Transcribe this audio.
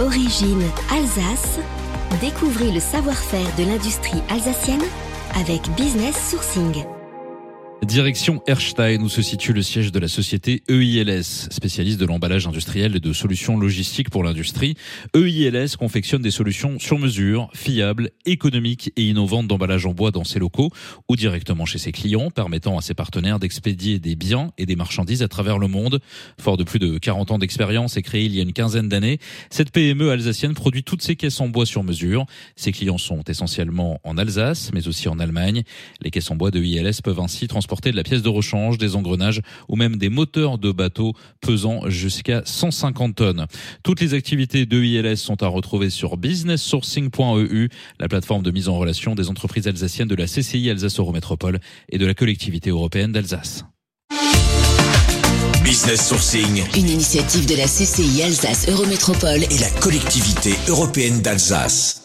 Origine Alsace. Découvrez le savoir-faire de l'industrie alsacienne avec Business Sourcing. Direction Erstein, où se situe le siège de la société EILS, spécialiste de l'emballage industriel et de solutions logistiques pour l'industrie. EILS confectionne des solutions sur mesure, fiables, économiques et innovantes d'emballage en bois dans ses locaux ou directement chez ses clients, permettant à ses partenaires d'expédier des biens et des marchandises à travers le monde. Fort de plus de 40 ans d'expérience et créée il y a une quinzaine d'années, cette PME alsacienne produit toutes ses caisses en bois sur mesure. Ses clients sont essentiellement en Alsace, mais aussi en Allemagne. Les caisses en bois de EILS peuvent ainsi transporter de la pièce de rechange, des engrenages ou même des moteurs de bateaux pesant jusqu'à 150 tonnes. Toutes les activités de ILS sont à retrouver sur businesssourcing.eu, la plateforme de mise en relation des entreprises alsaciennes de la CCI Alsace Eurométropole et de la collectivité européenne d'Alsace. Business Sourcing, une initiative de la CCI Alsace Eurométropole et la collectivité européenne d'Alsace.